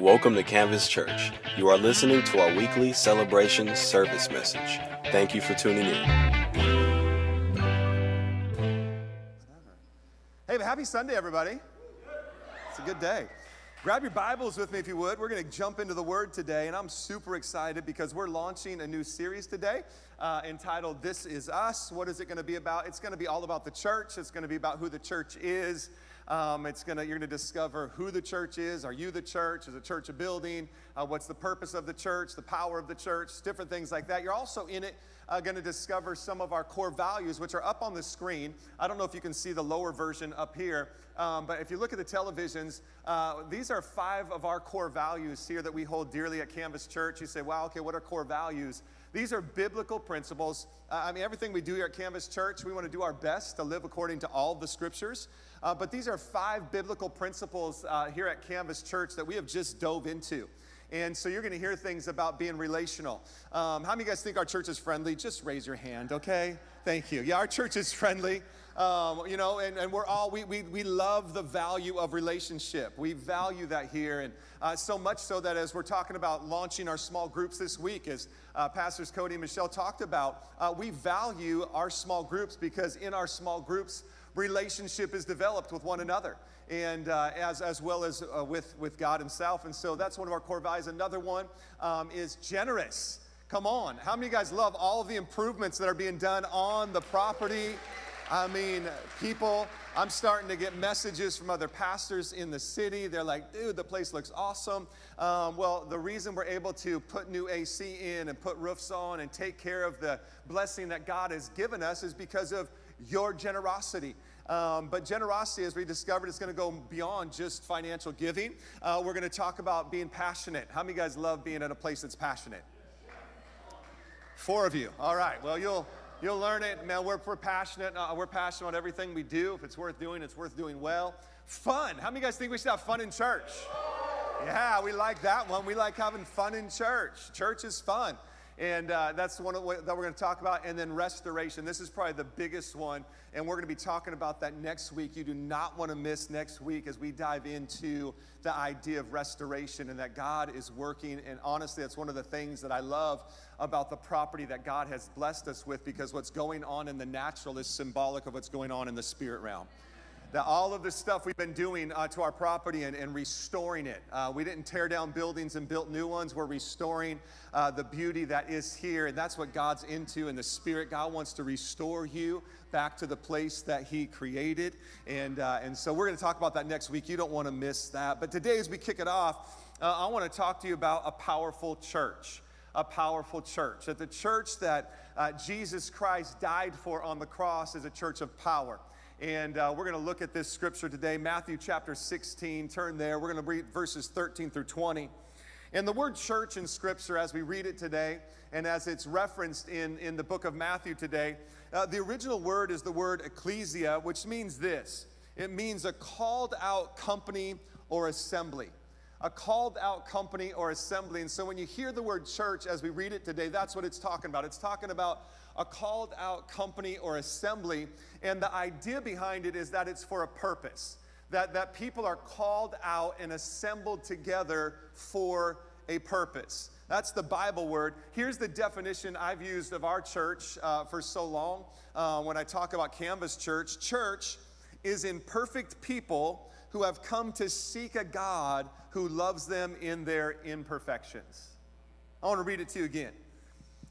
Welcome to Canvas Church. You are listening to our weekly celebration service message. Thank you for tuning in. Hey, happy Sunday, everybody. It's a good day. Grab your Bibles with me if you would. We're going to jump into the Word today, and I'm super excited because we're launching a new series today uh, entitled This Is Us. What is it going to be about? It's going to be all about the church, it's going to be about who the church is. Um, it's gonna, you're gonna discover who the church is. Are you the church? Is the church a building? Uh, what's the purpose of the church? The power of the church? Different things like that. You're also in it uh, going to discover some of our core values, which are up on the screen. I don't know if you can see the lower version up here, um, but if you look at the televisions, uh, these are five of our core values here that we hold dearly at Canvas Church. You say, wow, okay, what are core values? These are biblical principles. Uh, I mean, everything we do here at Canvas Church, we want to do our best to live according to all the scriptures. Uh, but these are five biblical principles uh, here at Canvas Church that we have just dove into. And so you're going to hear things about being relational. Um, how many of you guys think our church is friendly? Just raise your hand, okay? Thank you. Yeah, our church is friendly. Um, you know, and, and we're all, we, we, we love the value of relationship. We value that here. And uh, so much so that as we're talking about launching our small groups this week, as uh, Pastors Cody and Michelle talked about, uh, we value our small groups because in our small groups, relationship is developed with one another and uh, as, as well as uh, with, with God Himself. And so that's one of our core values. Another one um, is generous. Come on. How many of you guys love all of the improvements that are being done on the property? I mean, people, I'm starting to get messages from other pastors in the city. They're like, dude, the place looks awesome. Um, well, the reason we're able to put new AC in and put roofs on and take care of the blessing that God has given us is because of your generosity. Um, but generosity, as we discovered, is going to go beyond just financial giving. Uh, we're going to talk about being passionate. How many guys love being at a place that's passionate? Four of you. All right. Well, you'll you'll learn it, man. We're, we're passionate. Uh, we're passionate about everything we do. If it's worth doing, it's worth doing well. Fun. How many of you guys think we should have fun in church? Yeah, we like that one. We like having fun in church. Church is fun. And uh, that's the one that we're going to talk about. And then restoration. This is probably the biggest one. And we're going to be talking about that next week. You do not want to miss next week as we dive into the idea of restoration and that God is working. And honestly, that's one of the things that I love about the property that God has blessed us with because what's going on in the natural is symbolic of what's going on in the spirit realm that all of the stuff we've been doing uh, to our property and, and restoring it. Uh, we didn't tear down buildings and built new ones. We're restoring uh, the beauty that is here. And that's what God's into in the spirit. God wants to restore you back to the place that He created. And, uh, and so we're going to talk about that next week. You don't want to miss that. But today, as we kick it off, uh, I want to talk to you about a powerful church. A powerful church. That the church that uh, Jesus Christ died for on the cross is a church of power. And uh, we're going to look at this scripture today, Matthew chapter 16. Turn there. We're going to read verses 13 through 20. And the word church in scripture, as we read it today, and as it's referenced in, in the book of Matthew today, uh, the original word is the word ecclesia, which means this it means a called out company or assembly. A called out company or assembly. And so when you hear the word church as we read it today, that's what it's talking about. It's talking about a called out company or assembly. And the idea behind it is that it's for a purpose, that, that people are called out and assembled together for a purpose. That's the Bible word. Here's the definition I've used of our church uh, for so long uh, when I talk about Canvas Church. Church is imperfect people who have come to seek a God who loves them in their imperfections. I want to read it to you again.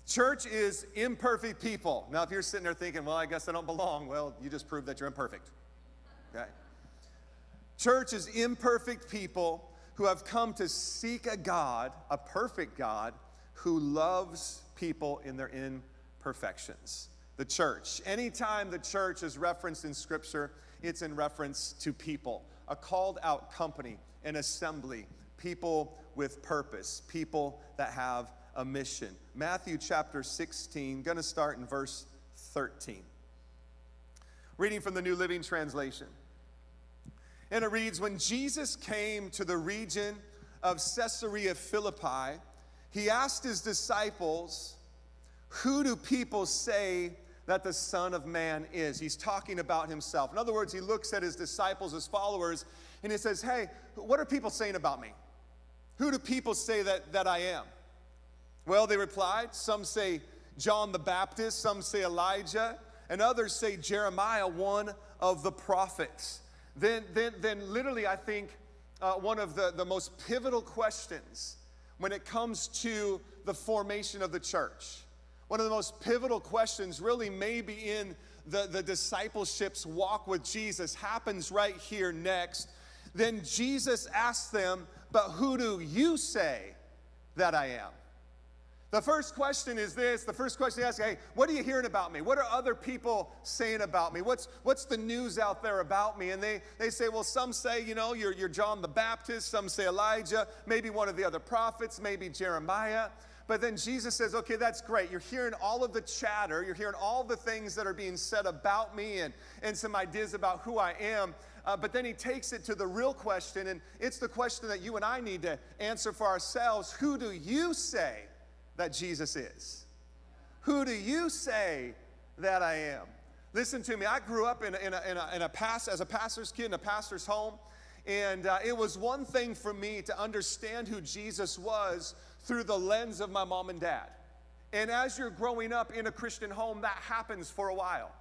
Church is imperfect people. Now, if you're sitting there thinking, well, I guess I don't belong, well, you just proved that you're imperfect. Okay? Church is imperfect people who have come to seek a God, a perfect God, who loves people in their imperfections. The church. Anytime the church is referenced in Scripture, it's in reference to people, a called out company, an assembly, people with purpose, people that have a mission. Matthew chapter 16, going to start in verse 13. Reading from the New Living Translation. And it reads When Jesus came to the region of Caesarea Philippi, he asked his disciples, Who do people say that the Son of Man is? He's talking about himself. In other words, he looks at his disciples, his followers, and he says, Hey, what are people saying about me? Who do people say that, that I am? Well, they replied, some say John the Baptist, some say Elijah, and others say Jeremiah, one of the prophets. Then, then, then literally, I think uh, one of the, the most pivotal questions when it comes to the formation of the church. One of the most pivotal questions, really, maybe in the, the discipleship's walk with Jesus, happens right here next. Then Jesus asks them, But who do you say that I am? The first question is this the first question they hey, what are you hearing about me? What are other people saying about me? What's, what's the news out there about me? And they, they say, well, some say, you know, you're, you're John the Baptist, some say Elijah, maybe one of the other prophets, maybe Jeremiah. But then Jesus says, okay, that's great. You're hearing all of the chatter, you're hearing all the things that are being said about me and, and some ideas about who I am. Uh, but then he takes it to the real question, and it's the question that you and I need to answer for ourselves Who do you say that Jesus is? Who do you say that I am? Listen to me. I grew up in a, in a, in a, in a past, as a pastor's kid in a pastor's home. And uh, it was one thing for me to understand who Jesus was through the lens of my mom and dad. And as you're growing up in a Christian home, that happens for a while.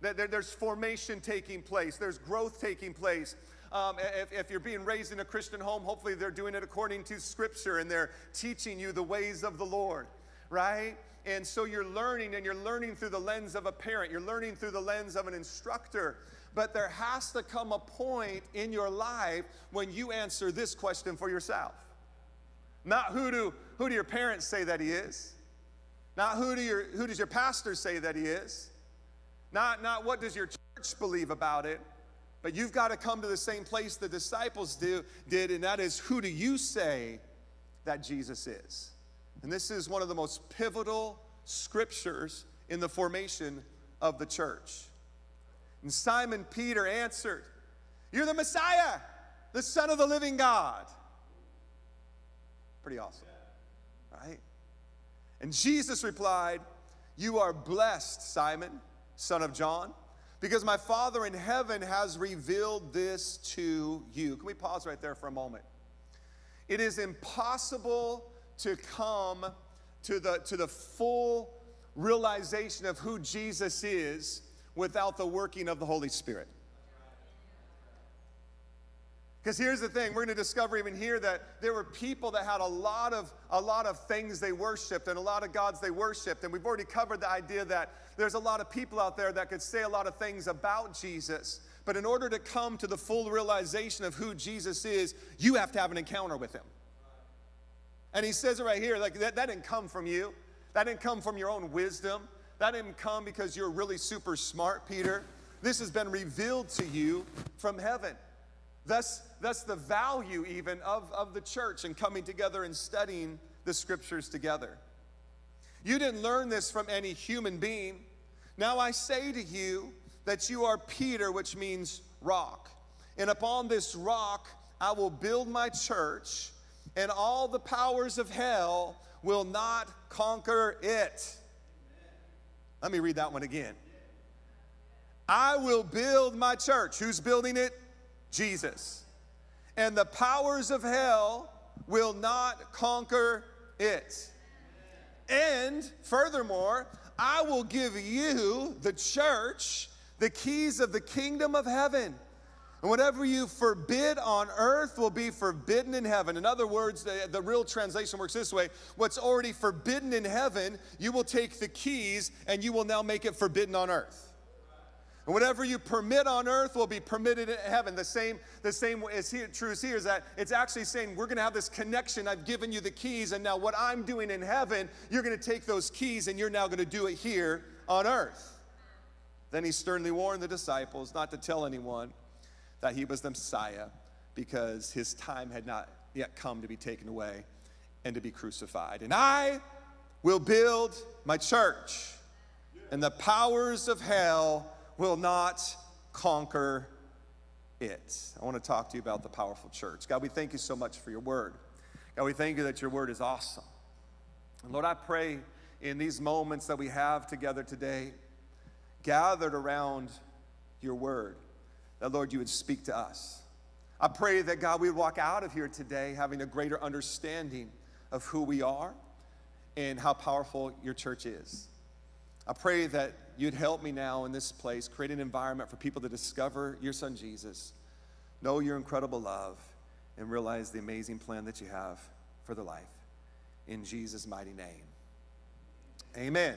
There's formation taking place, there's growth taking place. Um, if, if, you're being raised in a Christian home, hopefully they're doing it according to Scripture and they're teaching you the ways of the Lord, right? And so you're learning, and you're learning through the lens of a parent, you're learning through the lens of an instructor. But there has to come a point in your life when you answer this question for yourself. Not who do, who do your parents say that he is? Not who, do your, who does your pastor say that he is? Not, not what does your church believe about it? But you've got to come to the same place the disciples do, did, and that is who do you say that Jesus is? And this is one of the most pivotal scriptures in the formation of the church. And Simon Peter answered, You're the Messiah, the Son of the living God. Pretty awesome, right? And Jesus replied, You are blessed, Simon, son of John because my Father in heaven has revealed this to you. Can we pause right there for a moment? It is impossible to come to the, to the full realization of who Jesus is without the working of the Holy Spirit. Because here's the thing, we're going to discover even here that there were people that had a lot of a lot of things they worshiped and a lot of gods they worshiped. And we've already covered the idea that there's a lot of people out there that could say a lot of things about Jesus. But in order to come to the full realization of who Jesus is, you have to have an encounter with him. And he says it right here, like that, that didn't come from you. That didn't come from your own wisdom. That didn't come because you're really super smart, Peter. This has been revealed to you from heaven. Thus, thus the value even of, of the church and coming together and studying the scriptures together. You didn't learn this from any human being. Now I say to you that you are Peter, which means rock. And upon this rock I will build my church, and all the powers of hell will not conquer it. Let me read that one again. I will build my church. Who's building it? Jesus. And the powers of hell will not conquer it. And furthermore, I will give you, the church, the keys of the kingdom of heaven. And whatever you forbid on earth will be forbidden in heaven. In other words, the, the real translation works this way what's already forbidden in heaven, you will take the keys and you will now make it forbidden on earth. And whatever you permit on earth will be permitted in heaven. The same, the same is here, true as here is that it's actually saying we're going to have this connection. I've given you the keys, and now what I'm doing in heaven, you're going to take those keys and you're now going to do it here on earth. Then he sternly warned the disciples not to tell anyone that he was the Messiah because his time had not yet come to be taken away and to be crucified. And I will build my church, and the powers of hell will not conquer it. I want to talk to you about the powerful church. God, we thank you so much for your word. God, we thank you that your word is awesome. And Lord, I pray in these moments that we have together today, gathered around your word, that Lord, you would speak to us. I pray that God, we walk out of here today having a greater understanding of who we are and how powerful your church is. I pray that you'd help me now in this place, create an environment for people to discover your son Jesus, know your incredible love, and realize the amazing plan that you have for their life. In Jesus' mighty name. Amen.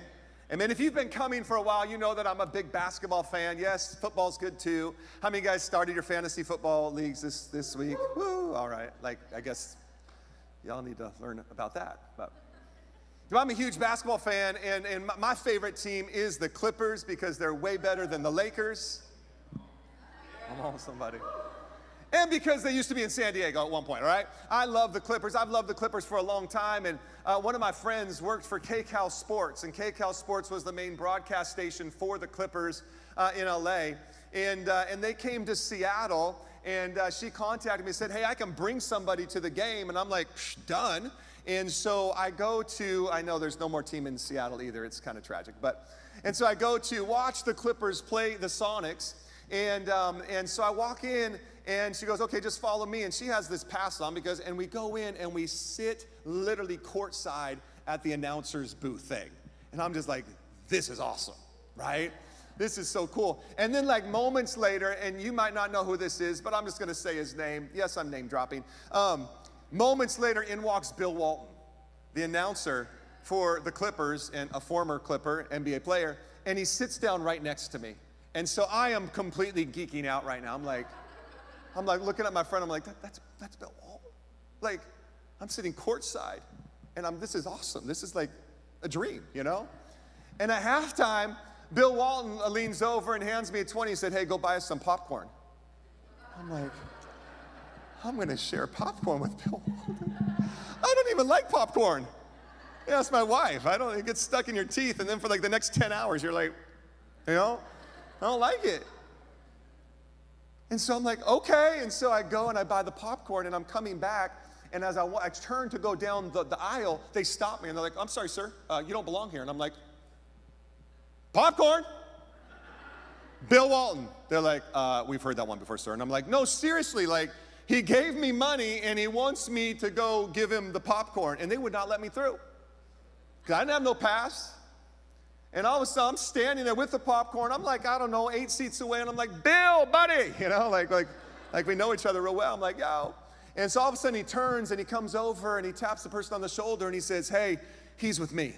Amen. If you've been coming for a while, you know that I'm a big basketball fan. Yes, football's good too. How many of you guys started your fantasy football leagues this, this week? Woo! All right. Like, I guess y'all need to learn about that. But I'm a huge basketball fan, and, and my favorite team is the Clippers because they're way better than the Lakers. Come on, somebody. And because they used to be in San Diego at one point, all right? I love the Clippers. I've loved the Clippers for a long time. And uh, one of my friends worked for KCAL Sports, and KCAL Sports was the main broadcast station for the Clippers uh, in LA. And, uh, and they came to Seattle, and uh, she contacted me and said, Hey, I can bring somebody to the game. And I'm like, Done. And so I go to, I know there's no more team in Seattle either, it's kind of tragic, but, and so I go to watch the Clippers play the Sonics, and, um, and so I walk in, and she goes, okay, just follow me. And she has this pass on because, and we go in and we sit literally courtside at the announcer's booth thing. And I'm just like, this is awesome, right? This is so cool. And then, like moments later, and you might not know who this is, but I'm just gonna say his name. Yes, I'm name dropping. Um, Moments later, in walks Bill Walton, the announcer for the Clippers and a former Clipper, NBA player, and he sits down right next to me. And so I am completely geeking out right now. I'm like, I'm like looking at my friend, I'm like, that, that's, that's Bill Walton. Like, I'm sitting courtside, and I'm, this is awesome. This is like a dream, you know? And at halftime, Bill Walton leans over and hands me a 20 and said, hey, go buy us some popcorn. I'm like, I'm going to share popcorn with Bill Walton. I don't even like popcorn. Yeah, that's my wife. I don't, it gets stuck in your teeth, and then for like the next 10 hours, you're like, you know, I don't like it. And so I'm like, okay. And so I go and I buy the popcorn, and I'm coming back. And as I, I turn to go down the, the aisle, they stop me and they're like, I'm sorry, sir, uh, you don't belong here. And I'm like, popcorn? Bill Walton. They're like, uh, we've heard that one before, sir. And I'm like, no, seriously, like, he gave me money and he wants me to go give him the popcorn, and they would not let me through. Because I didn't have no pass. And all of a sudden, I'm standing there with the popcorn. I'm like, I don't know, eight seats away, and I'm like, Bill, buddy, you know, like, like, like we know each other real well. I'm like, yo. And so all of a sudden, he turns and he comes over and he taps the person on the shoulder and he says, Hey, he's with me.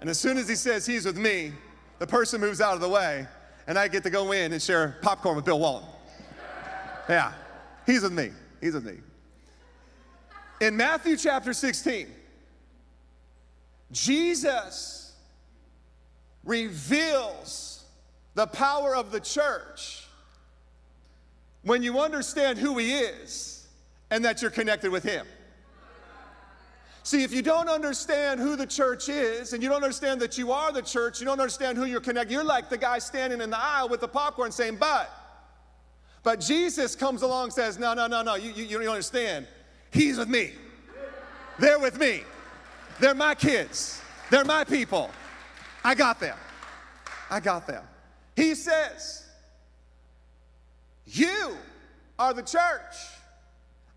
And as soon as he says he's with me, the person moves out of the way, and I get to go in and share popcorn with Bill Walton. Yeah. He's with me. He's with me. In Matthew chapter 16, Jesus reveals the power of the church when you understand who he is and that you're connected with him. See, if you don't understand who the church is and you don't understand that you are the church, you don't understand who you're connected, you're like the guy standing in the aisle with the popcorn saying, But but Jesus comes along and says, No, no, no, no, you, you, you don't understand. He's with me. They're with me. They're my kids. They're my people. I got them. I got them. He says, You are the church.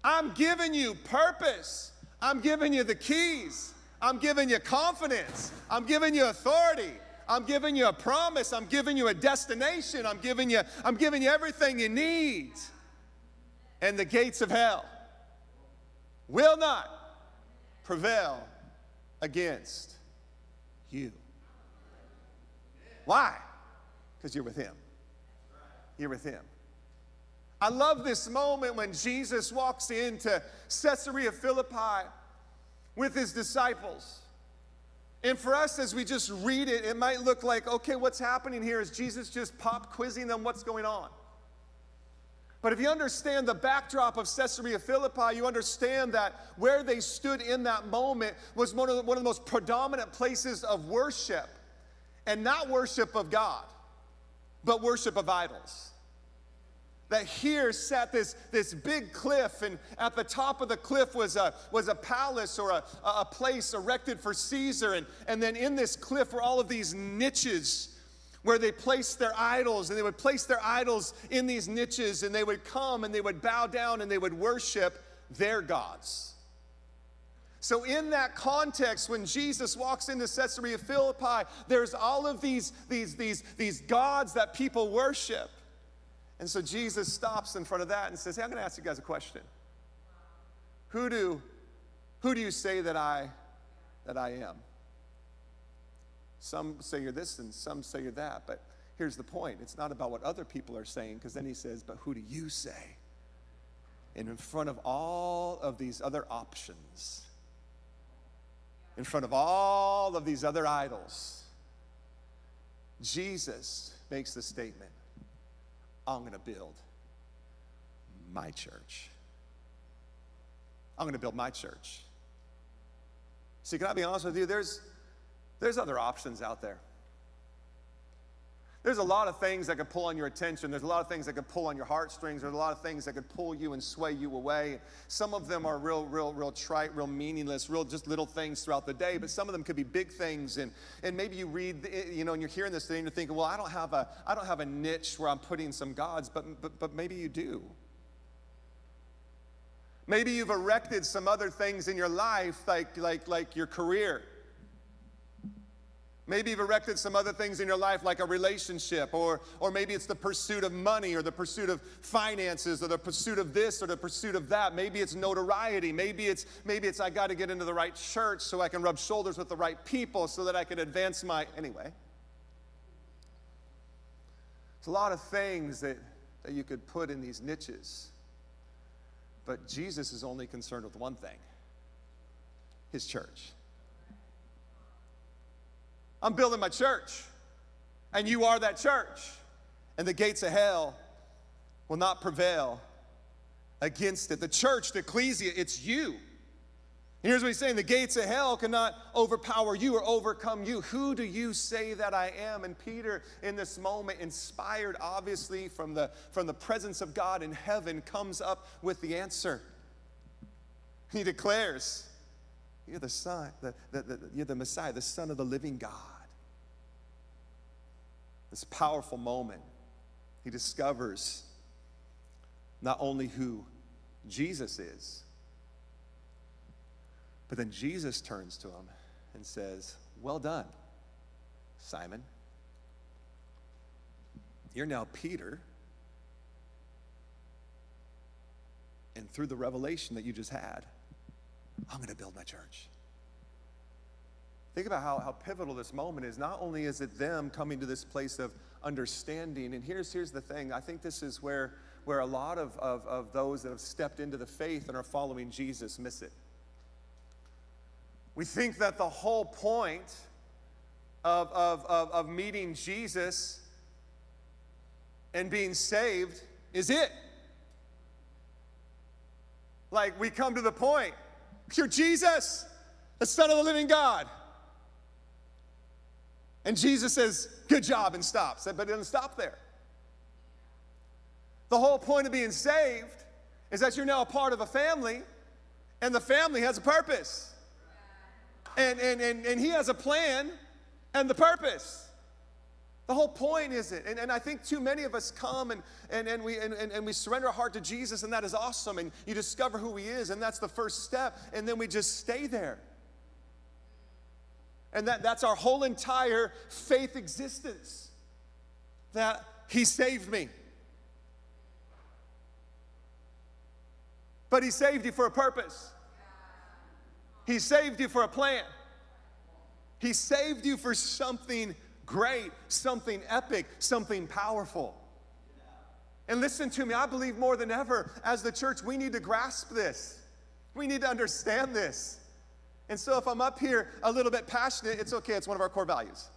I'm giving you purpose. I'm giving you the keys. I'm giving you confidence. I'm giving you authority. I'm giving you a promise. I'm giving you a destination. I'm giving you, I'm giving you everything you need. And the gates of hell will not prevail against you. Why? Because you're with Him. You're with Him. I love this moment when Jesus walks into Caesarea Philippi with his disciples. And for us, as we just read it, it might look like, okay, what's happening here is Jesus just pop quizzing them what's going on. But if you understand the backdrop of Caesarea Philippi, you understand that where they stood in that moment was one of the, one of the most predominant places of worship. And not worship of God, but worship of idols that here sat this, this big cliff, and at the top of the cliff was a, was a palace or a, a place erected for Caesar. And, and then in this cliff were all of these niches where they placed their idols and they would place their idols in these niches and they would come and they would bow down and they would worship their gods. So, in that context, when Jesus walks into Caesarea Philippi, there's all of these, these, these, these gods that people worship. And so Jesus stops in front of that and says, Hey, I'm going to ask you guys a question. Who do, who do you say that I, that I am? Some say you're this and some say you're that. But here's the point it's not about what other people are saying, because then he says, But who do you say? And in front of all of these other options, in front of all of these other idols, Jesus makes the statement I'm going to build my church. I'm going to build my church. See, can I be honest with you? There's, there's other options out there. There's a lot of things that could pull on your attention. There's a lot of things that could pull on your heartstrings. There's a lot of things that could pull you and sway you away. Some of them are real, real, real trite, real meaningless, real just little things throughout the day. But some of them could be big things. And, and maybe you read, eh, you know, and you're hearing this thing and you're thinking, well, I don't have a, I don't have a niche where I'm putting some gods, but, but, but maybe you do. Maybe you've erected some other things in your life, like, like, like your career Maybe you've erected some other things in your life, like a relationship, or, or maybe it's the pursuit of money, or the pursuit of finances, or the pursuit of this, or the pursuit of that. Maybe it's notoriety. Maybe it's, maybe it's I got to get into the right church so I can rub shoulders with the right people so that I can advance my. Anyway. it's a lot of things that, that you could put in these niches. But Jesus is only concerned with one thing his church. I'm building my church, and you are that church. And the gates of hell will not prevail against it. The church, the ecclesia, it's you. And here's what he's saying the gates of hell cannot overpower you or overcome you. Who do you say that I am? And Peter, in this moment, inspired obviously from the, from the presence of God in heaven, comes up with the answer. He declares, You're the Son, the, the, the, you're the Messiah, the Son of the living God this powerful moment, he discovers not only who Jesus is, but then Jesus turns to him and says, Well done, Simon. You're now Peter. And through the revelation that you just had, I'm going to build my church. Think about how, how pivotal this moment is. Not only is it them coming to this place of understanding, and here's, here's the thing I think this is where, where a lot of, of, of those that have stepped into the faith and are following Jesus miss it. We think that the whole point of, of, of, of meeting Jesus and being saved is it. Like we come to the point, you're Jesus, the Son of the living God. And Jesus says, Good job, and stops. But it doesn't stop there. The whole point of being saved is that you're now a part of a family, and the family has a purpose. And, and, and, and he has a plan and the purpose. The whole point is it. And, and I think too many of us come and, and, and, we, and, and we surrender our heart to Jesus, and that is awesome. And you discover who he is, and that's the first step. And then we just stay there. And that, that's our whole entire faith existence that He saved me. But He saved you for a purpose, He saved you for a plan, He saved you for something great, something epic, something powerful. And listen to me, I believe more than ever, as the church, we need to grasp this. We need to understand this. And so if I'm up here a little bit passionate, it's okay, it's one of our core values.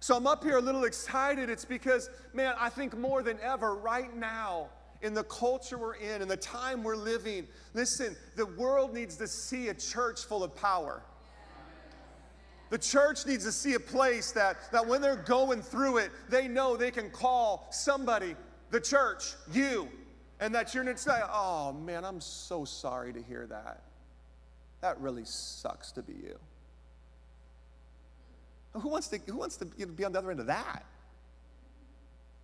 So I'm up here a little excited. It's because, man, I think more than ever right now, in the culture we're in, in the time we're living, listen, the world needs to see a church full of power. The church needs to see a place that, that when they're going through it, they know they can call somebody, the church, you, and that you're not say, oh man, I'm so sorry to hear that that really sucks to be you. Who wants to, who wants to be on the other end of that?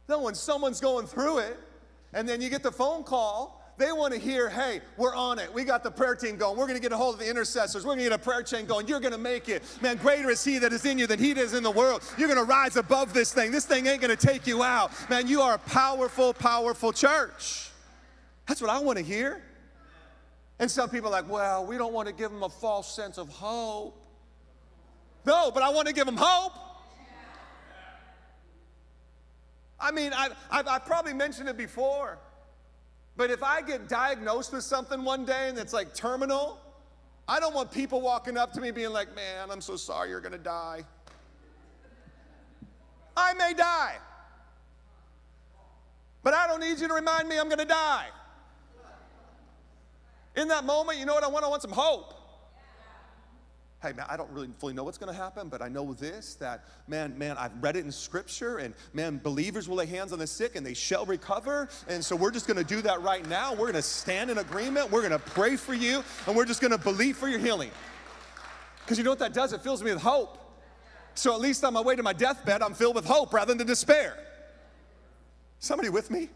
No, when someone's going through it, and then you get the phone call, they want to hear, hey, we're on it. We got the prayer team going. We're going to get a hold of the intercessors. We're going to get a prayer chain going. You're going to make it. Man, greater is He that is in you than He that is in the world. You're going to rise above this thing. This thing ain't going to take you out. Man, you are a powerful, powerful church. That's what I want to hear. And some people are like, well, we don't want to give them a false sense of hope. No, but I want to give them hope. I mean, I've, I've, I've probably mentioned it before. But if I get diagnosed with something one day and it's like terminal, I don't want people walking up to me being like, man, I'm so sorry you're gonna die. I may die. But I don't need you to remind me I'm gonna die. In that moment, you know what I want? I want some hope. Hey man i don't really fully know what's going to happen but i know this that man man i've read it in scripture and man believers will lay hands on the sick and they shall recover. And so we're just going to do that right now. We're going to stand in agreement. We're going to pray for you and we're just going to believe for your healing. Because you know what that does? It fills me with hope. So at least on my way to my deathbed i'm filled with hope rather than despair. Somebody with me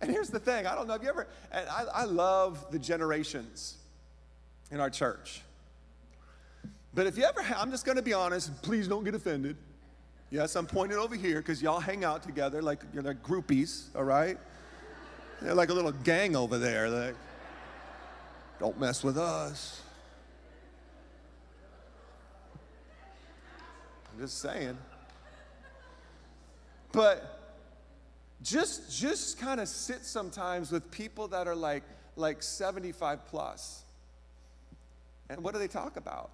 and here's the thing i don't know if you ever and i, I love the generations in our church but if you ever, I'm just gonna be honest, please don't get offended. Yes, I'm pointing over here because y'all hang out together like you're like groupies, all right? They're like a little gang over there. Like, don't mess with us. I'm just saying. But just just kind of sit sometimes with people that are like like 75 plus. And what do they talk about?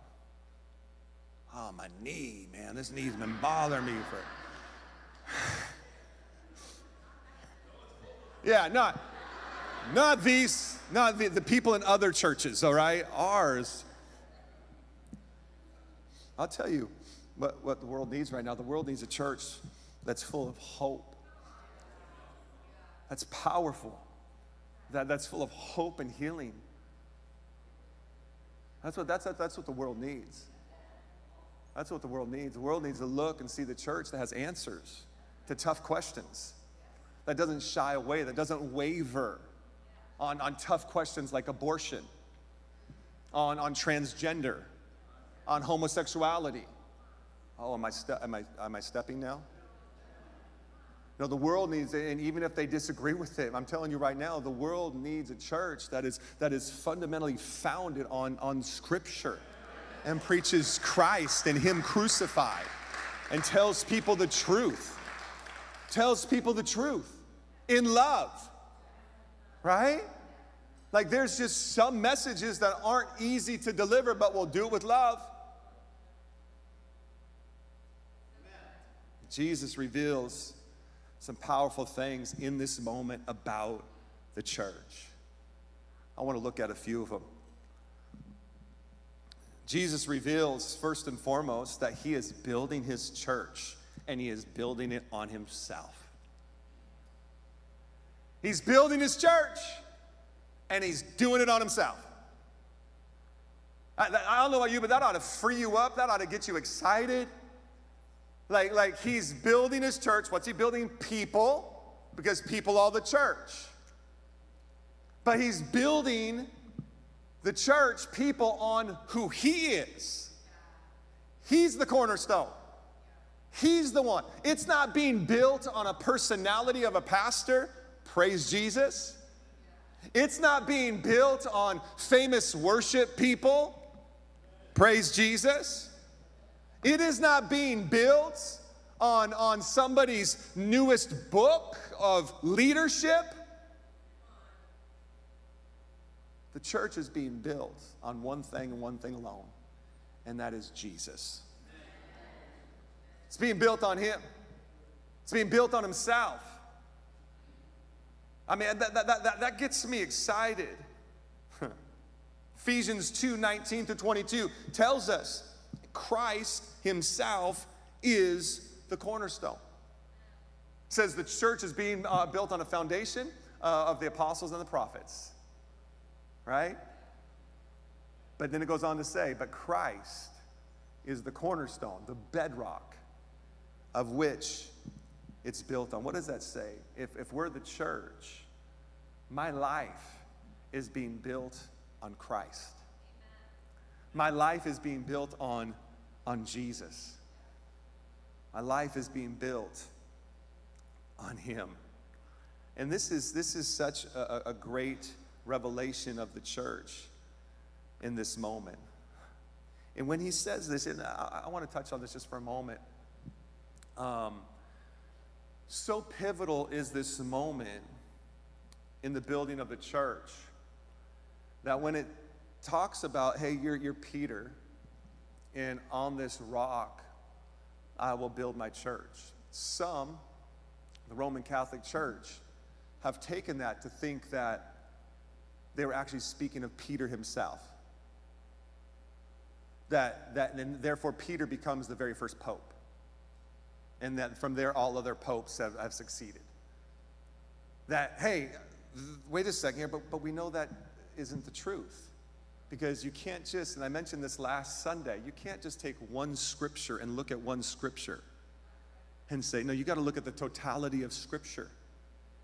Oh, my knee, man. This knee's been bothering me for. yeah, not, not these, not the, the people in other churches, all right? Ours. I'll tell you what, what the world needs right now. The world needs a church that's full of hope, that's powerful, that, that's full of hope and healing. That's what, that's, that's what the world needs. That's what the world needs. The world needs to look and see the church that has answers to tough questions, that doesn't shy away, that doesn't waver on, on tough questions like abortion, on, on transgender, on homosexuality. Oh, am I, ste- am, I, am I stepping now? No, the world needs, and even if they disagree with it, I'm telling you right now, the world needs a church that is, that is fundamentally founded on, on Scripture and preaches Christ and Him crucified and tells people the truth. Tells people the truth in love, right? Like there's just some messages that aren't easy to deliver, but we'll do it with love. Jesus reveals some powerful things in this moment about the church. I want to look at a few of them. Jesus reveals, first and foremost, that he is building his church and he is building it on himself. He's building his church and he's doing it on himself. I, I, don't know about you, but that ought to free you up. That ought to get you excited. Like, like he's building his church. What's he building? People, because people are the church. But he's building the church people on who He is. He's the cornerstone. He's the one. It's not being built on a personality of a pastor. Praise Jesus. It's not being built on famous worship people. Praise Jesus. It is not being built on, on somebody's newest book of leadership. The church is being built on one thing and one thing alone, and that is Jesus. It's being built on Him, it's being built on Himself. I mean, that, that, that, that gets me excited. Ephesians 2 19 to 22 tells us Christ Himself is the cornerstone. It says the church is being uh, built on a foundation uh, of the apostles and the prophets right? But then it goes on to say, but Christ is the cornerstone, the bedrock of which it's built on. What does that say? If, if we're the church, my life is being built on Christ. My life is being built on, on Jesus. My life is being built on Him. And this is, this is such a, a great revelation of the church in this moment. And when he says this, and I, I want to touch on this just for a moment. Um, so pivotal is this moment in the building of the church that when it talks about, hey, you're, you're Peter, and on this rock I will build my church. Some, the Roman Catholic Church, have taken that to think that they were actually speaking of Peter himself. That, that and therefore Peter becomes the very first pope. And that from there, all other popes have, have succeeded. That, hey, wait a second here, but, but we know that isn't the truth. Because you can't just, and I mentioned this last Sunday, you can't just take one scripture and look at one scripture and say, no, you got to look at the totality of scripture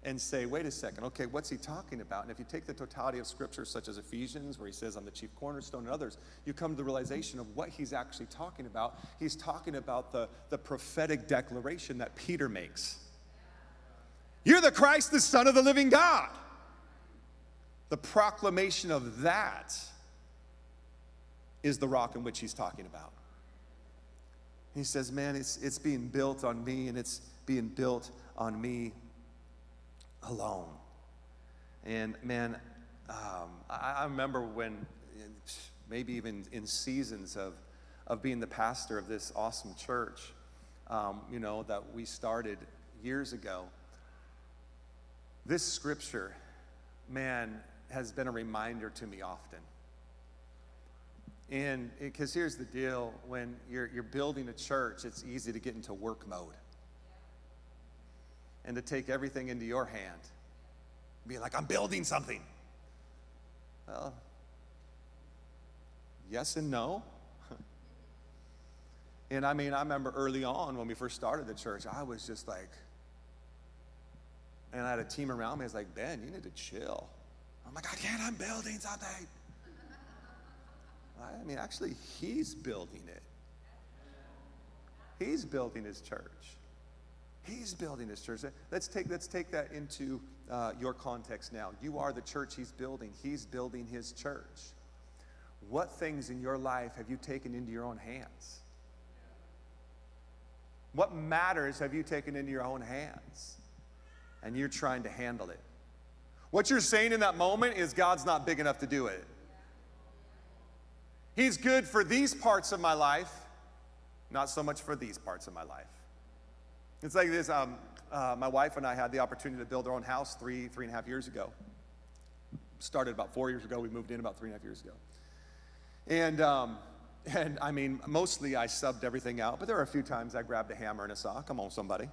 and say, wait a second, okay, what's he talking about? And if you take the totality of scripture, such as Ephesians, where he says, I'm the chief cornerstone, and others, you come to the realization of what he's actually talking about. He's talking about the, the prophetic declaration that Peter makes You're the Christ, the Son of the living God. The proclamation of that is the rock in which he's talking about. He says, Man, it's, it's being built on me, and it's being built on me alone. And man, um, I, I, remember when, maybe even in seasons of, of being the pastor of this awesome church, um, you know, that we started years ago. This scripture, man, has been a reminder to me often. And eh, because here's the deal when you're, you're building a church, it's easy to get into work mode and to take everything into your hand. Be like, I'm building something. Well, yes and no. and I mean, I remember early on when we first started the church, I was just like, and I had a team around me. I was like, Ben, you need to chill. I'm like, I can't, I'm building something. I mean, actually, he's building it. He's building his church. He's building his church. Let's take, let's take that into uh, your context now. You are the church he's building, he's building his church. What things in your life have you taken into your own hands? What matters have you taken into your own hands? And you're trying to handle it. What you're saying in that moment is God's not big enough to do it. He's good for these parts of my life, not so much for these parts of my life. It's like this um, uh, my wife and I had the opportunity to build our own house three, three and a half years ago. Started about four years ago. We moved in about three and a half years ago. And, um, and I mean, mostly I subbed everything out, but there were a few times I grabbed a hammer and a saw. Come on, somebody.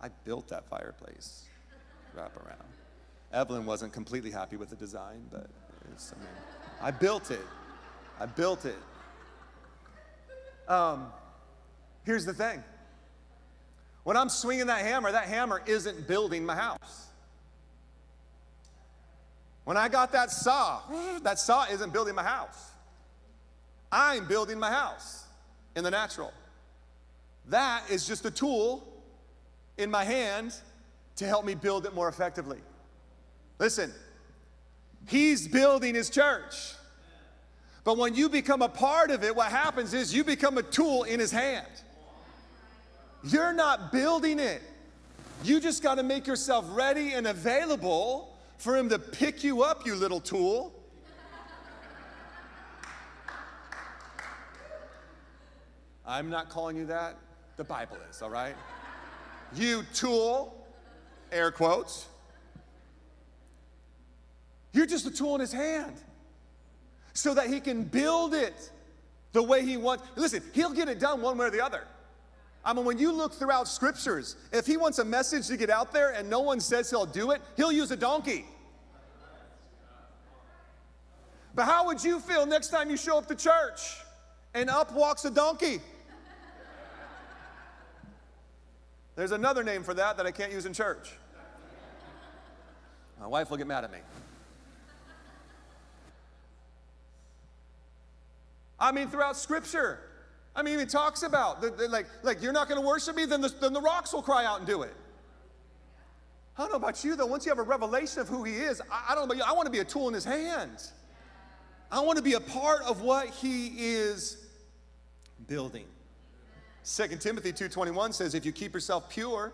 I built that fireplace. Wrap around. Evelyn wasn't completely happy with the design, but I, mean, I built it. I built it. Um, Here's the thing when I'm swinging that hammer, that hammer isn't building my house. When I got that saw, that saw isn't building my house. I'm building my house in the natural. That is just a tool in my hand to help me build it more effectively. Listen, he's building his church. But when you become a part of it, what happens is you become a tool in his hand. You're not building it. You just got to make yourself ready and available for Him to pick you up, you little tool. I'm not calling you that. The Bible is, all right? You tool, air quotes. You're just a tool in His hand so that He can build it the way He wants. Listen, He'll get it done one way or the other. I mean, when you look throughout scriptures, if he wants a message to get out there and no one says he'll do it, he'll use a donkey. But how would you feel next time you show up to church and up walks a donkey? There's another name for that that I can't use in church. My wife will get mad at me. I mean, throughout Scripture, I mean, he talks about the, the, like, like you're not going to worship me, then the, then the rocks will cry out and do it. I don't know about you though. Once you have a revelation of who He is, I, I don't know about you. I want to be a tool in His hands. I want to be a part of what He is building. 2 Timothy 2:21 says, "If you keep yourself pure,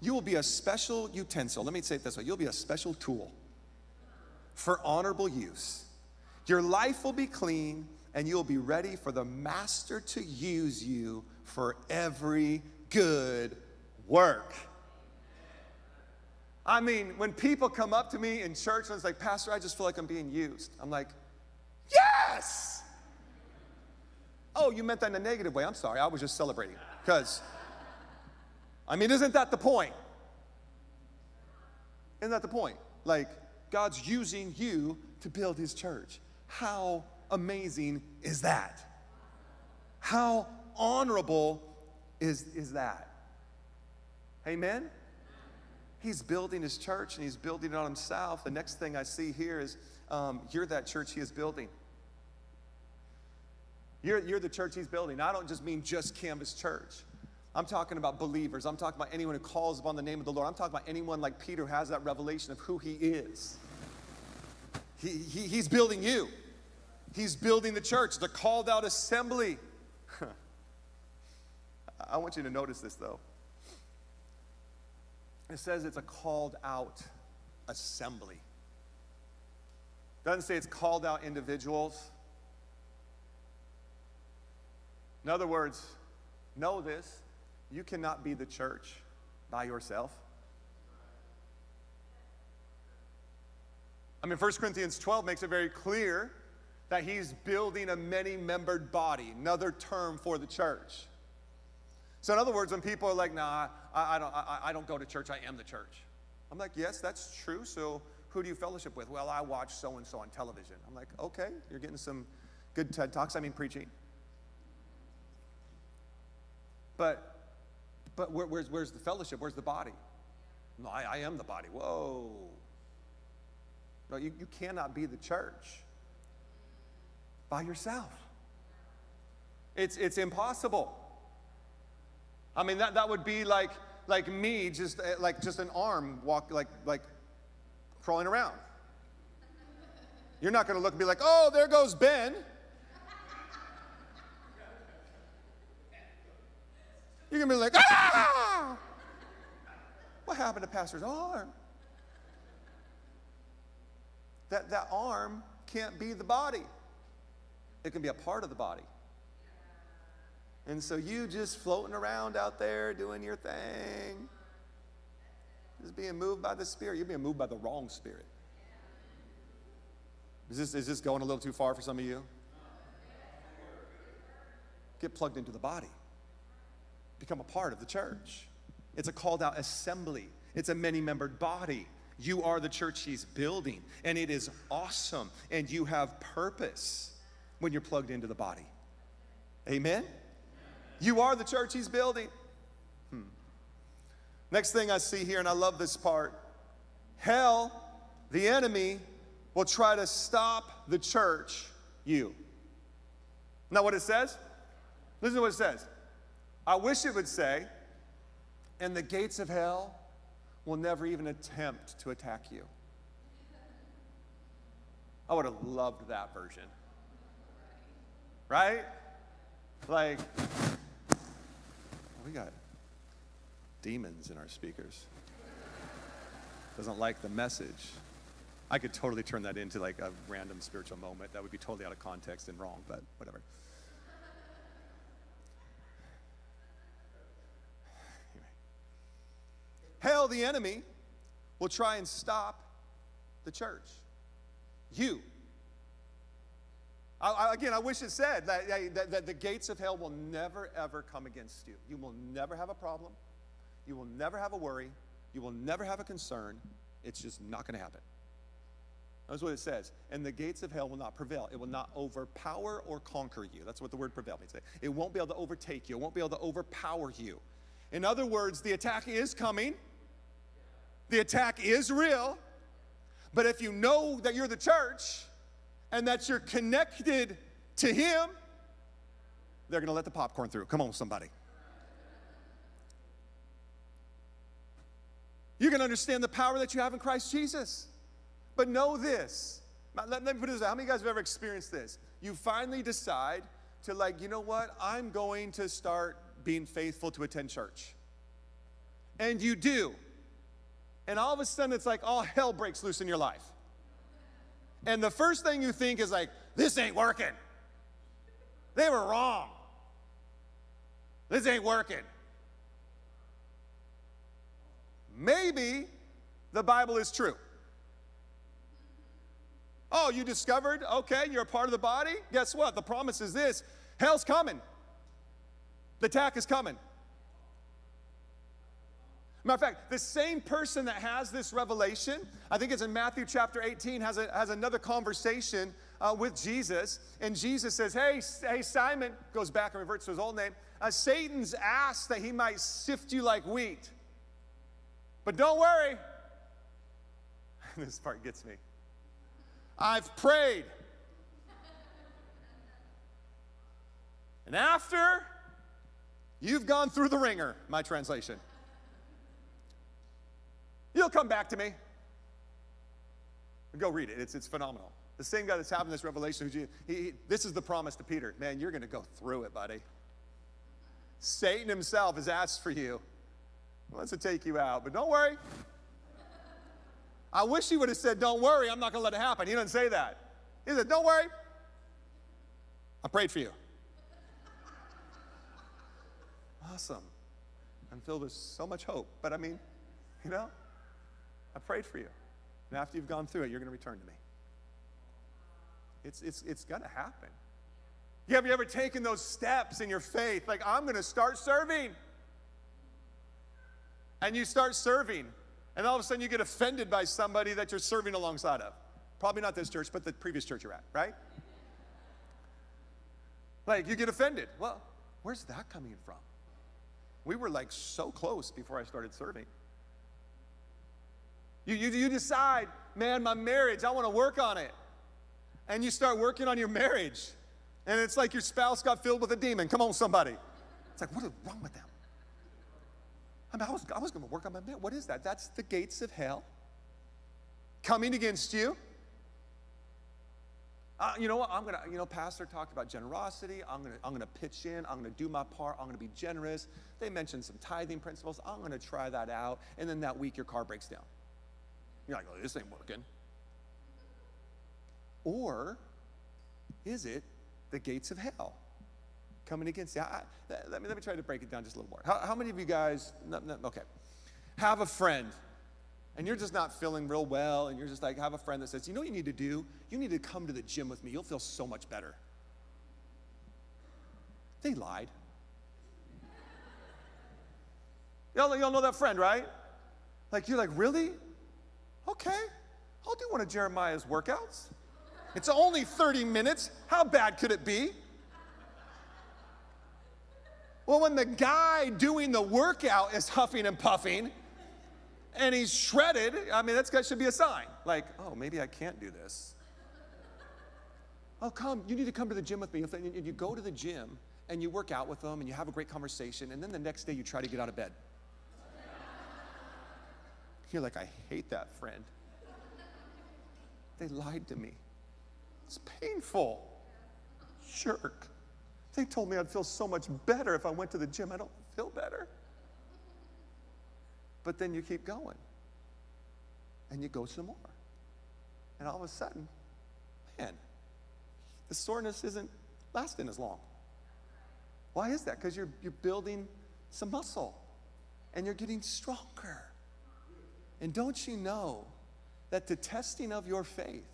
you will be a special utensil." Let me say it this way: you'll be a special tool for honorable use. Your life will be clean and you'll be ready for the master to use you for every good work. I mean, when people come up to me in church and it's like, Pastor, I just feel like I'm being used. I'm like, yes! Oh, you meant that in a negative way. I'm sorry. I was just celebrating. Because, I mean, isn't that the point? Isn't that the point? Like, God's using you to build his church. How amazing is that? How honorable is, is that? Amen? He's building his church and he's building it on himself. The next thing I see here is um, you're that church he is building. You're, you're the church he's building. I don't just mean just Canvas Church. I'm talking about believers. I'm talking about anyone who calls upon the name of the Lord. I'm talking about anyone like Peter who has that revelation of who he is. He, he, he's building you. He's building the church, the called out assembly. I want you to notice this though. It says it's a called out assembly. Doesn't say it's called out individuals. In other words, know this you cannot be the church by yourself. I mean, 1 Corinthians 12 makes it very clear that he's building a many membered body, another term for the church. So, in other words, when people are like, nah, I, I don't, I, I don't go to church, I am the church. I'm like, yes, that's true. So, who do you fellowship with? Well, I watch so and so on television. I'm like, okay, you're getting some good TED Talks. I mean, preaching. But, but where, where's, where's the fellowship? Where's the body? No, I, I am the body. Whoa. No, you, you cannot be the church by yourself. It's, it's impossible. I mean, that, that would be like, like me, just eh, like just an arm walk, like, like crawling around. You're not going to look and be like, oh, there goes Ben. You're going to be like, ah! What happened to Pastor's arm? That, that arm can't be the body. It can be a part of the body. And so you just floating around out there doing your thing, just being moved by the Spirit. You're being moved by the wrong Spirit. Is this, is this going a little too far for some of you? Get plugged into the body, become a part of the church. It's a called out assembly, it's a many membered body. You are the church he's building, and it is awesome, and you have purpose when you're plugged into the body. Amen? You are the church he's building. Hmm. Next thing I see here, and I love this part hell, the enemy, will try to stop the church, you. Now, what it says? Listen to what it says. I wish it would say, and the gates of hell will never even attempt to attack you. I would have loved that version right? Like, we got demons in our speakers. Doesn't like the message. I could totally turn that into like a random spiritual moment. That would be totally out of context and wrong, but whatever. Hell, the enemy, will try and stop the church. You I, again, I wish it said that, that, that the gates of hell will never, ever come against you. You will never have a problem. You will never have a worry. You will never have a concern. It's just not going to happen. That's what it says. And the gates of hell will not prevail. It will not overpower or conquer you. That's what the word prevail means. It won't be able to overtake you, it won't be able to overpower you. In other words, the attack is coming, the attack is real. But if you know that you're the church and that you're connected to Him, they're going to let the popcorn through. Come on, somebody. You're going to understand the power that you have in Christ Jesus. But know this. Let, let me put this out. How many of you guys have ever experienced this? You finally decide to, like, you know what? I'm going to start being faithful to attend church. And you do. And all of a sudden, it's like all hell breaks loose in your life. And the first thing you think is, like, this ain't working. They were wrong. This ain't working. maybe the Bible is true. Oh, you discovered? Okay, you're a part of the body. Guess what? The promise is this hell's coming, the attack is coming. Matter of fact, the same person that has this revelation, I think it's in Matthew chapter 18, has, a, has another conversation uh, with Jesus. And Jesus says, Hey, hey, Simon, goes back and reverts to his old name. Uh, Satan's asked that he might sift you like wheat. But don't worry. this part gets me. I've prayed. And after you've gone through the wringer, my translation, you'll come back to me. Go read it, it's, it's phenomenal. The same guy that's having this revelation, he, he, this is the promise to Peter. Man, you're going to go through it, buddy. Satan himself has asked for you wants to take you out, but don't worry. I wish he would have said, Don't worry, I'm not going to let it happen. He didn't say that. He said, Don't worry. I prayed for you. awesome. I'm filled with so much hope. But I mean, you know, I prayed for you. And after you've gone through it, you're going to return to me. It's, it's, it's going to happen. Have you ever taken those steps in your faith? Like, I'm going to start serving and you start serving, and all of a sudden you get offended by somebody that you're serving alongside of. Probably not this church, but the previous church you're at, right? Like you get offended. Well, where's that coming from? We were like so close before I started serving. You, you, you decide, man, my marriage, I want to work on it. And you start working on your marriage. And it's like your spouse got filled with a demon. Come on, somebody. It's like, what is wrong with them? I mean, I was, I was going to work on my man. What is that? That's the gates of hell coming against you. Uh, you know what? I'm going to, you know, Pastor talked about generosity. I'm going to, I'm going to pitch in. I'm going to do my part. I'm going to be generous. They mentioned some tithing principles. I'm going to try that out. And then that week, your car breaks down. You're like, oh, this ain't working. Or is it the gates of hell? coming against you. I, let, me, let me try to break it down just a little more. How, how many of you guys, no, no, okay, have a friend and you're just not feeling real well and you're just like, have a friend that says, you know what you need to do? You need to come to the gym with me. You'll feel so much better. They lied. Y'all, y'all know that friend, right? Like, you're like, really? Okay, I'll do one of Jeremiah's workouts. It's only 30 minutes. How bad could it be? Well, when the guy doing the workout is huffing and puffing and he's shredded, I mean, that should be a sign. Like, oh, maybe I can't do this. Oh, come, you need to come to the gym with me. And you go to the gym and you work out with them and you have a great conversation, and then the next day you try to get out of bed. You're like, I hate that friend. They lied to me. It's painful. Jerk. They told me I'd feel so much better if I went to the gym. I don't feel better. But then you keep going. And you go some more. And all of a sudden, man, the soreness isn't lasting as long. Why is that? Because you're, you're building some muscle and you're getting stronger. And don't you know that the testing of your faith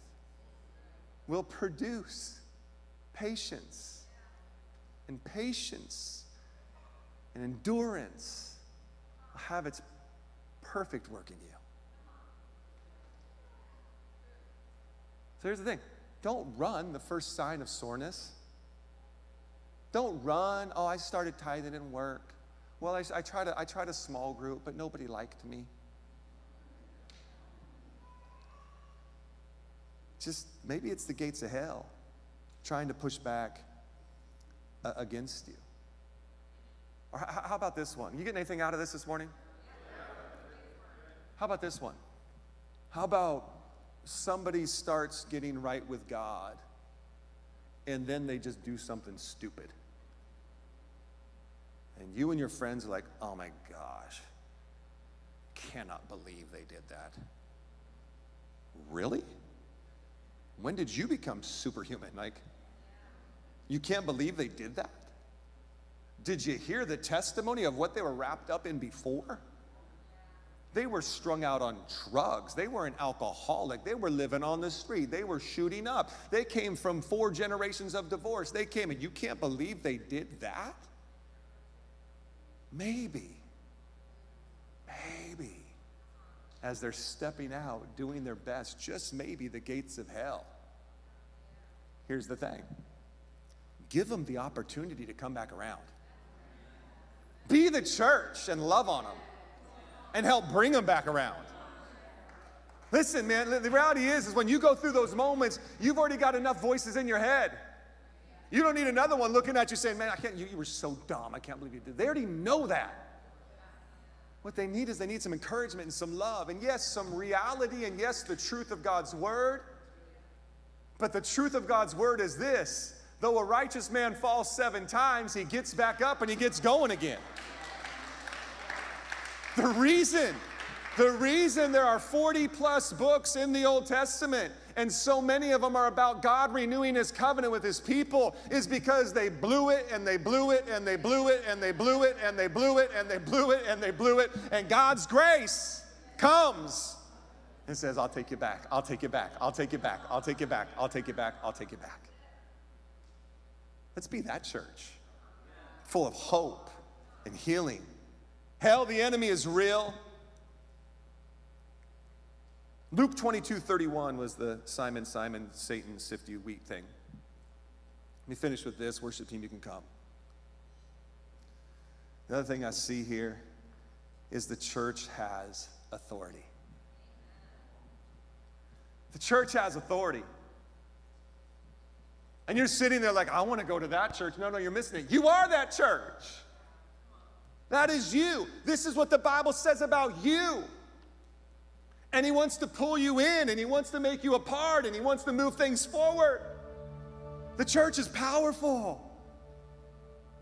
will produce patience? and patience and endurance will have its perfect work in you. So here's the thing don't run the first sign of soreness. Don't run, oh, I started tithing, and work. Well, I, I, tried a, I tried a small group, but nobody liked me. Just maybe it's the gates of hell trying to push back uh, against you. Or h- how about this one? You getting anything out of this this morning? How about this one? How about somebody starts getting right with God and then they just do something stupid? And you and your friends are like, oh my gosh, cannot believe they did that. Really? When did you become superhuman? Like, you can't believe they did that? Did you hear the testimony of what they were wrapped up in before? They were strung out on drugs. They were an alcoholic. They were living on the street. They were shooting up. They came from four generations of divorce. They came, and you can't believe they did that? Maybe, maybe, as they're stepping out, doing their best, just maybe the gates of hell. Here's the thing give them the opportunity to come back around. Be the church and love on them and help bring them back around. Listen, man, the reality is, is when you go through those moments, you've already got enough voices in your head. You don't need another one looking at you saying, man, I can't, you, you were so dumb. I can't believe you did. They already know that. What they need is they need some encouragement and some love. And yes, some reality, and yes, the truth of God's word. But the truth of God's word is this though a righteous man falls seven times, he gets back up and he gets going again. The reason, the reason there are 40 plus books in the Old Testament and so many of them are about God renewing his covenant with his people is because they blew it and they blew it and they blew it and they blew it and they blew it and they blew it and they blew it. And God's grace comes and says, I'll take you back, I'll take you back, I'll take you back, I'll take you back, I'll take you back, I'll take you back. Let's be that church full of hope and healing. Hell, the enemy is real. Luke 22 31 was the Simon, Simon, Satan, sift you wheat thing. Let me finish with this. Worship team, you can come. The other thing I see here is the church has authority. The church has authority. And you're sitting there like, I want to go to that church. No, no, you're missing it. You are that church. That is you. This is what the Bible says about you. And He wants to pull you in and He wants to make you a part and He wants to move things forward. The church is powerful.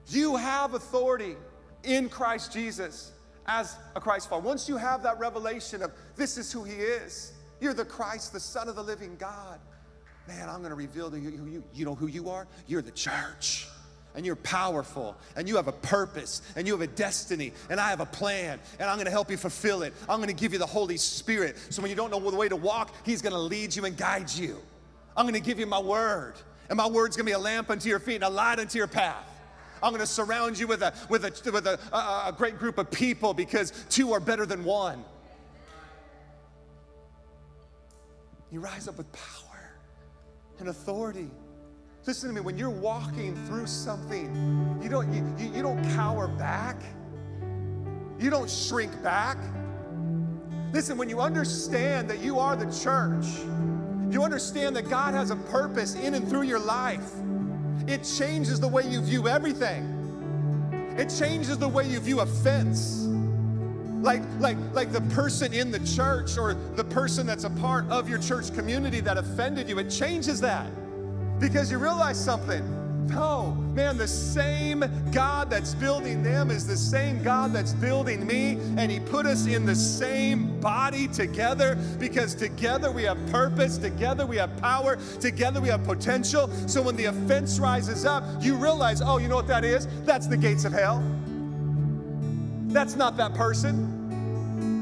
You have authority in Christ Jesus as a Christ follower. Once you have that revelation of this is who He is, you're the Christ, the Son of the living God. Man, I'm going to reveal to you who you, you know who you are? You're the church and you're powerful and you have a purpose and you have a destiny and I have a plan and I'm going to help you fulfill it. I'm going to give you the Holy Spirit. So when you don't know the way to walk, He's going to lead you and guide you. I'm going to give you my word and my word's going to be a lamp unto your feet and a light unto your path. I'm going to surround you with a with a with a, a, a great group of people because two are better than one. You rise up with power and authority. Listen to me, when you're walking through something, you don't, you, you, don't cower back, you don't shrink back. Listen, when you understand that you are the church, you understand that God has a purpose in and through your life, it changes the way you view everything. It changes the way you view offense. Like, like, like the person in the church or the person that's a part of your church community that offended you, it changes that because you realize something. No, man, the same God that's building them is the same God that's building me, and He put us in the same body together because together we have purpose, together we have power, together we have potential. So when the offense rises up, you realize, oh, you know what that is? That's the gates of hell. That's not that person.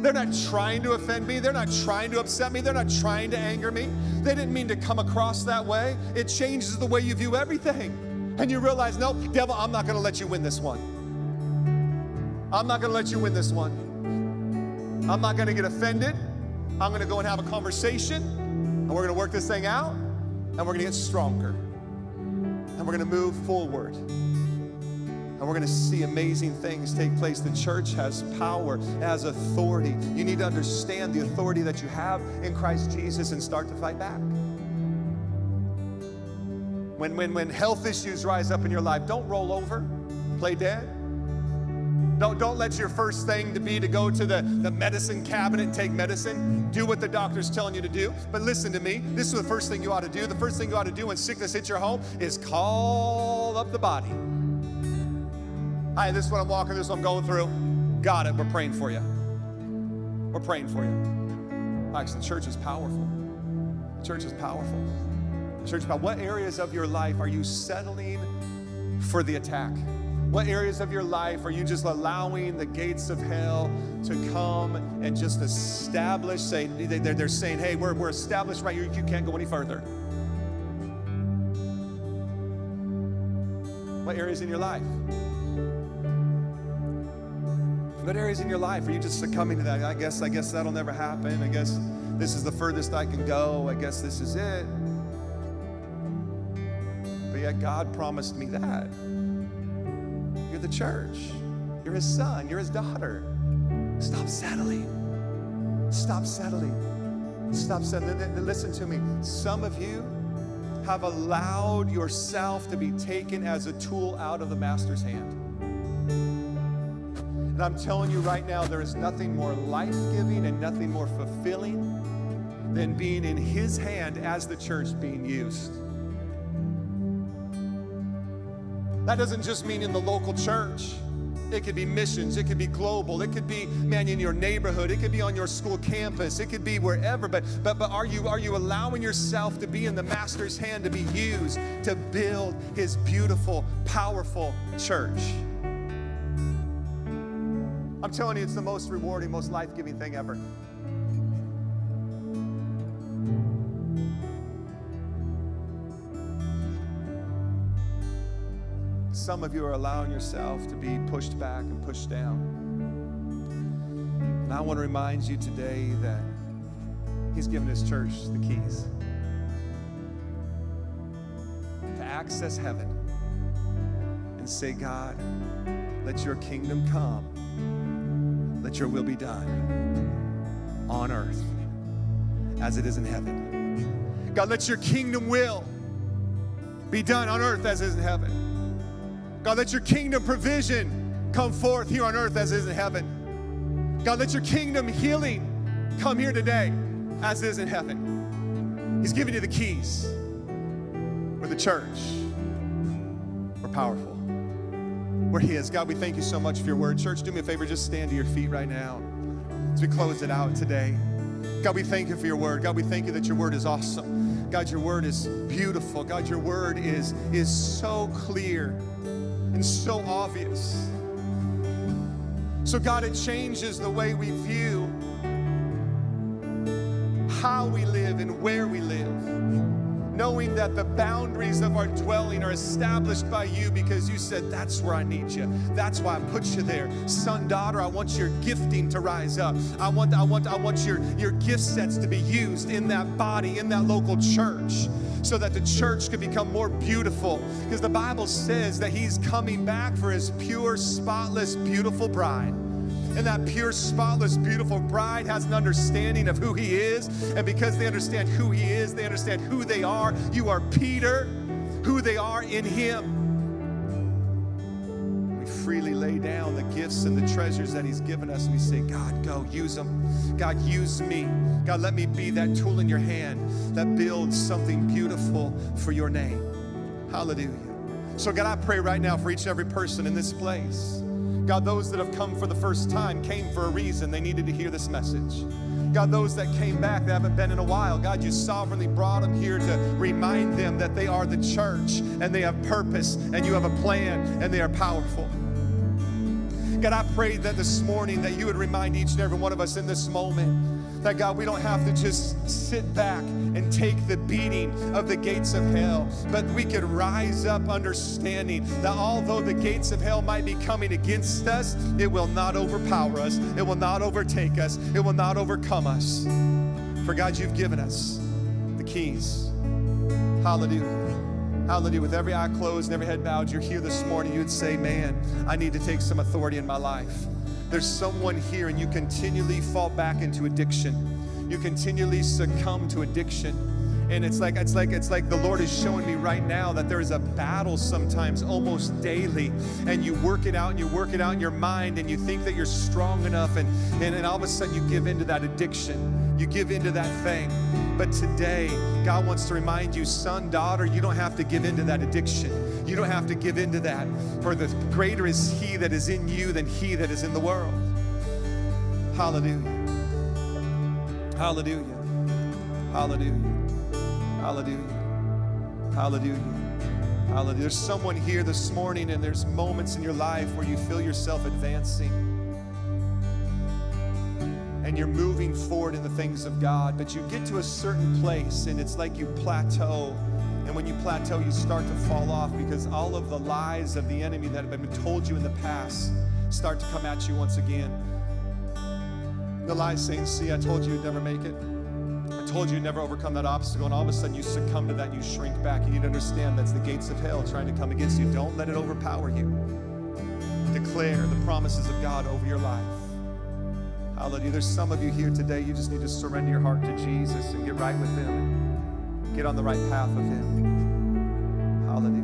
They're not trying to offend me. They're not trying to upset me. They're not trying to anger me. They didn't mean to come across that way. It changes the way you view everything. And you realize, no, devil, I'm not going to let you win this one. I'm not going to let you win this one. I'm not going to get offended. I'm going to go and have a conversation, and we're going to work this thing out. and we're going to get stronger. And we're going to move forward. And we're going to see amazing things take place. The church has power, has authority. You need to understand the authority that you have in Christ Jesus and start to fight back. When, when, when health issues rise up in your life, don't roll over, play dead. Don't, don't let your first thing to be to go to the, the medicine cabinet and take medicine. Do what the doctor's telling you to do. But listen to me. This is the first thing you ought to do. The first thing you ought to do when sickness hits your home is call up the body. Hi, this is what I'm walking, this is what I'm going through. Got it. We're praying for you. We're praying for you. Actually, the church is powerful. The church is powerful. The church is powerful. What areas of your life are you settling for the attack? What areas of your life are you just allowing the gates of hell to come and just establish? Say, they're, they're saying, hey, we're, we're established right here. You can't go any further. What areas in your life? What areas in your life are you just succumbing to that? I guess, I guess that'll never happen. I guess this is the furthest I can go. I guess this is it. But yet God promised me that You're the church. You're his son, you're his daughter. Stop settling. Stop settling. Stop settling. Listen to me. Some of you have allowed yourself to be taken as a tool out of the master's hand. And I'm telling you right now, there is nothing more life giving and nothing more fulfilling than being in his hand as the church being used. That doesn't just mean in the local church. It could be missions. It could be global. It could be, man, in your neighborhood. It could be on your school campus. It could be wherever. But, but, but are, you, are you allowing yourself to be in the Master's hand to be used to build His beautiful, powerful church? I'm telling you, it's the most rewarding, most life giving thing ever. some of you are allowing yourself to be pushed back and pushed down. And I want to remind you today that He's given His church the keys to access heaven and say, God, let your kingdom come, let your will be done on earth as it is in heaven. God, let your kingdom will be done on earth as it is in heaven. God, let your kingdom provision come forth here on earth as it is in heaven. God, let your kingdom healing come here today as it is in heaven. He's giving you the keys. We're the church. We're powerful. We're His. God, we thank you so much for your word. Church, do me a favor, just stand to your feet right now as we close it out today. God, we thank you for your word. God, we thank you that your word is awesome. God, your word is beautiful. God, your word is, is so clear and so obvious. So, God, it changes the way we view how we live and where we live. Knowing that the boundaries of our dwelling are established by you because you said, That's where I need you. That's why I put you there. Son, daughter, I want your gifting to rise up. I want, I want, I want your, your gift sets to be used in that body, in that local church so that the church could become more beautiful. Because the Bible says that He's coming back for His pure, spotless, beautiful bride. And that pure, spotless, beautiful bride has an understanding of who He is. And because they understand who He is, they understand who they are. You are Peter, who they are in Him We freely lay down the gifts and the treasures that He's given us. We say, God, go, use them. God, use me. God, let me be that tool in your hand that builds something beautiful for your name. Hallelujah. So, God, I pray right now for each and every person in this place. God, those that have come for the first time came for a reason. They needed to hear this message. God, those that came back that haven't been in a while, God, you sovereignly brought them here to remind them that they are the church and they have purpose and you have a plan and they are powerful. God, I pray that this morning that you would remind each and every one of us in this moment that God, we don't have to just sit back and take the beating of the gates of hell, but we could rise up understanding that although the gates of hell might be coming against us, it will not overpower us, it will not overtake us, it will not overcome us. For God, you've given us the keys. Hallelujah. Hallelujah. With every eye closed and every head bowed, you're here this morning. You'd say, Man, I need to take some authority in my life. There's someone here and you continually fall back into addiction. You continually succumb to addiction. And it's like it's like it's like the lord is showing me right now that there is a battle sometimes almost daily. And you work it out and you work it out in your mind and you think that you're strong enough and and, and all of a sudden you give into that addiction. You give into that thing. But today god wants to remind you son daughter you don't have to give into that addiction you don't have to give in to that for the greater is he that is in you than he that is in the world hallelujah hallelujah hallelujah Hallelujah. Hallelujah. Hallelujah. There's someone here this morning, and there's moments in your life where you feel yourself advancing and you're moving forward in the things of God, but you get to a certain place and it's like you plateau. And when you plateau, you start to fall off because all of the lies of the enemy that have been told you in the past start to come at you once again. The lies saying, See, I told you you'd never make it I told you you'd never overcome that obstacle, and all of a sudden you succumb to that and you shrink back. You need to understand that's the gates of hell trying to come against you. Don't let it overpower you. Declare the promises of God over your life. Hallelujah. There's some of you here today, you just need to surrender your heart to Jesus and get right with Him. Get on the right path with Him. Hallelujah.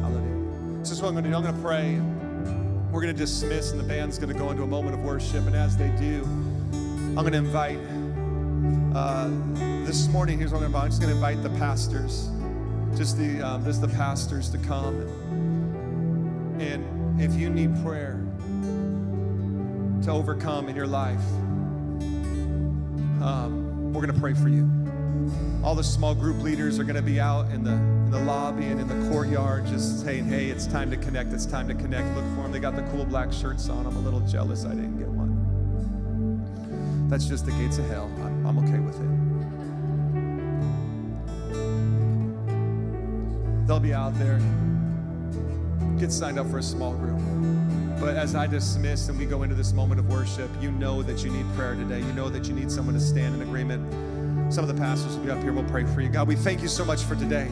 Hallelujah. This is what I'm going to do. I'm going to pray. We're going to dismiss, and the band's going to go into a moment of worship. And as they do, I'm going to invite uh, this morning, here's what I'm going to I'm just going to invite the pastors, just the um, just the pastors to come. And if you need prayer to overcome in your life, um, we're going to pray for you. All the small group leaders are going to be out in the in the lobby and in the courtyard, just saying, "Hey, it's time to connect. It's time to connect." Look for them. They got the cool black shirts on. I'm a little jealous I didn't get one. That's just the gates of hell. I'm, I'm okay with it. They'll be out there. Get signed up for a small group. But as I dismiss and we go into this moment of worship, you know that you need prayer today. You know that you need someone to stand in agreement. Some of the pastors will be up here. We'll pray for you. God, we thank you so much for today.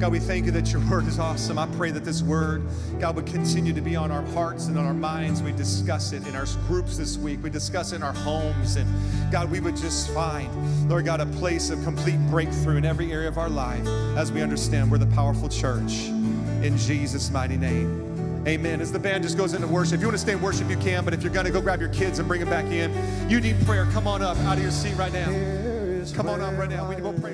God, we thank you that your word is awesome. I pray that this word, God, would continue to be on our hearts and on our minds. We discuss it in our groups this week. We discuss it in our homes. And God, we would just find, Lord God, a place of complete breakthrough in every area of our life as we understand we're the powerful church. In Jesus' mighty name. Amen. As the band just goes into worship, if you want to stay in worship, you can. But if you're going to go grab your kids and bring them back in, you need prayer. Come on up out of your seat right now. Come on up right now. We need pray you. Sign up